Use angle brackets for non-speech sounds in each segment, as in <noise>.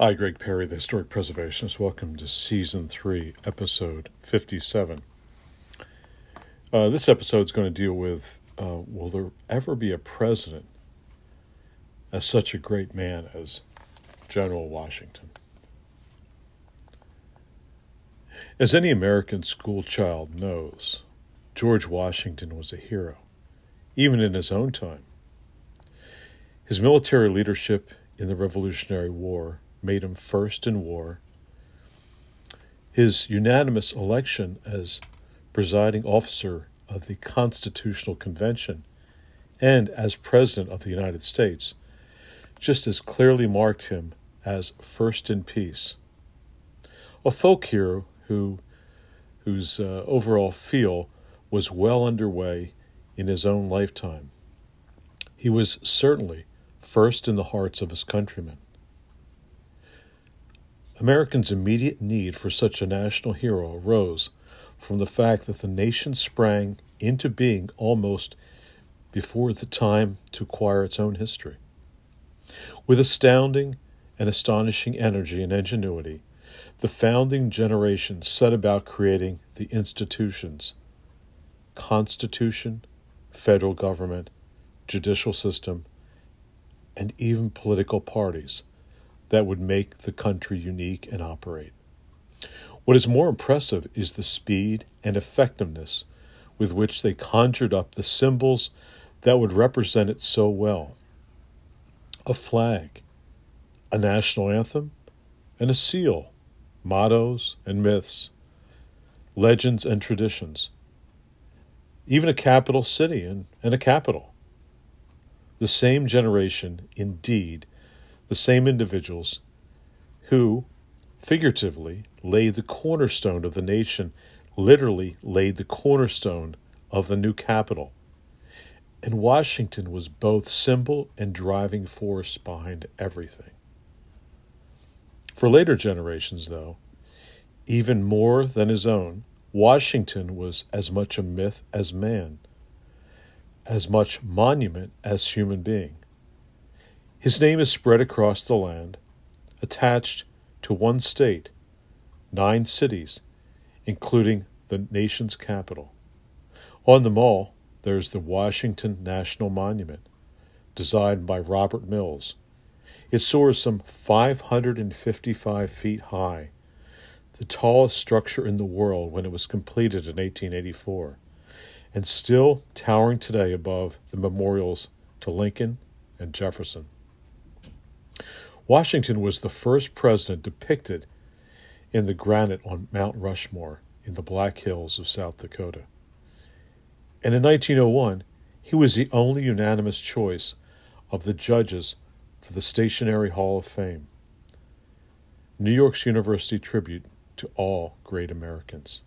Hi, Greg Perry, the Historic Preservationist. Welcome to Season 3, Episode 57. Uh, this episode is going to deal with uh, Will there ever be a president as such a great man as General Washington? As any American school child knows, George Washington was a hero, even in his own time. His military leadership in the Revolutionary War made him first in war. His unanimous election as presiding officer of the Constitutional Convention and as President of the United States just as clearly marked him as first in peace. A folk hero who, whose uh, overall feel was well underway in his own lifetime. He was certainly first in the hearts of his countrymen. Americans' immediate need for such a national hero arose from the fact that the nation sprang into being almost before the time to acquire its own history. With astounding and astonishing energy and ingenuity, the founding generation set about creating the institutions Constitution, federal government, judicial system, and even political parties that would make the country unique and operate. What is more impressive is the speed and effectiveness with which they conjured up the symbols that would represent it so well a flag, a national anthem, and a seal, mottos and myths, legends and traditions, even a capital city and, and a capital. The same generation, indeed, the same individuals who, figuratively, laid the cornerstone of the nation, literally laid the cornerstone of the new capital. And Washington was both symbol and driving force behind everything. For later generations, though, even more than his own, Washington was as much a myth as man as much monument as human being. His name is spread across the land, attached to one state, nine cities, including the nation's capital. On them all, there's the Washington National Monument, designed by Robert Mills. It soars some 555 feet high, the tallest structure in the world when it was completed in 1884 and still towering today above the memorials to Lincoln and Jefferson. Washington was the first president depicted in the granite on Mount Rushmore in the Black Hills of South Dakota. And in 1901, he was the only unanimous choice of the judges for the Stationery Hall of Fame. New York's University tribute to all great Americans.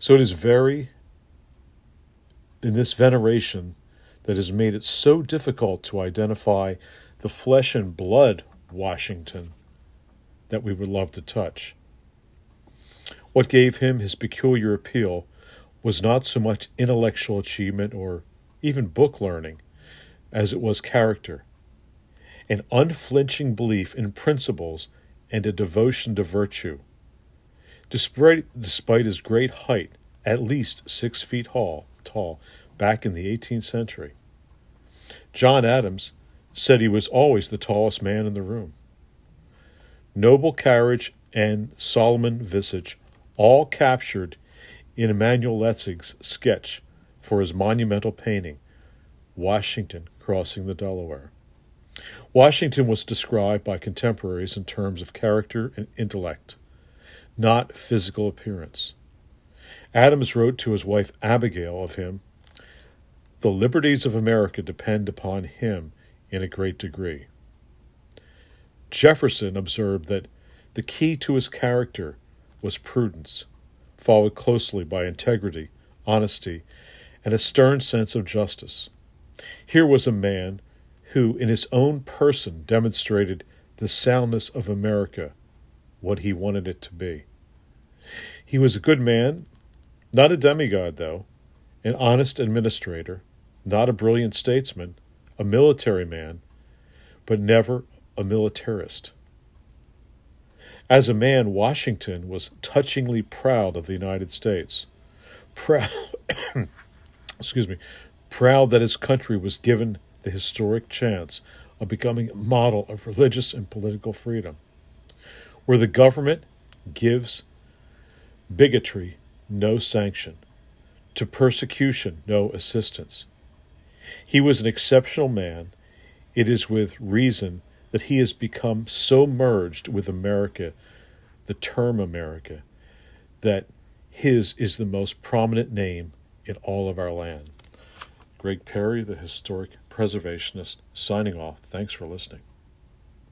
So it is very in this veneration that has made it so difficult to identify the flesh and blood Washington that we would love to touch. What gave him his peculiar appeal was not so much intellectual achievement or even book learning as it was character, an unflinching belief in principles and a devotion to virtue. Despite, despite his great height, at least six feet tall, tall back in the 18th century. John Adams said he was always the tallest man in the room. Noble carriage and Solomon visage, all captured in Emanuel Leutze's sketch for his monumental painting, Washington Crossing the Delaware. Washington was described by contemporaries in terms of character and intellect, not physical appearance. Adams wrote to his wife Abigail of him The liberties of America depend upon him in a great degree. Jefferson observed that the key to his character was prudence, followed closely by integrity, honesty, and a stern sense of justice. Here was a man who, in his own person, demonstrated the soundness of America, what he wanted it to be. He was a good man not a demigod, though, an honest administrator, not a brilliant statesman, a military man, but never a militarist. As a man, Washington was touchingly proud of the United States. Proud, <coughs> excuse me, proud that his country was given the historic chance of becoming a model of religious and political freedom, where the government gives bigotry no sanction, to persecution no assistance. He was an exceptional man. It is with reason that he has become so merged with America, the term America, that his is the most prominent name in all of our land. Greg Perry, the historic preservationist, signing off. Thanks for listening.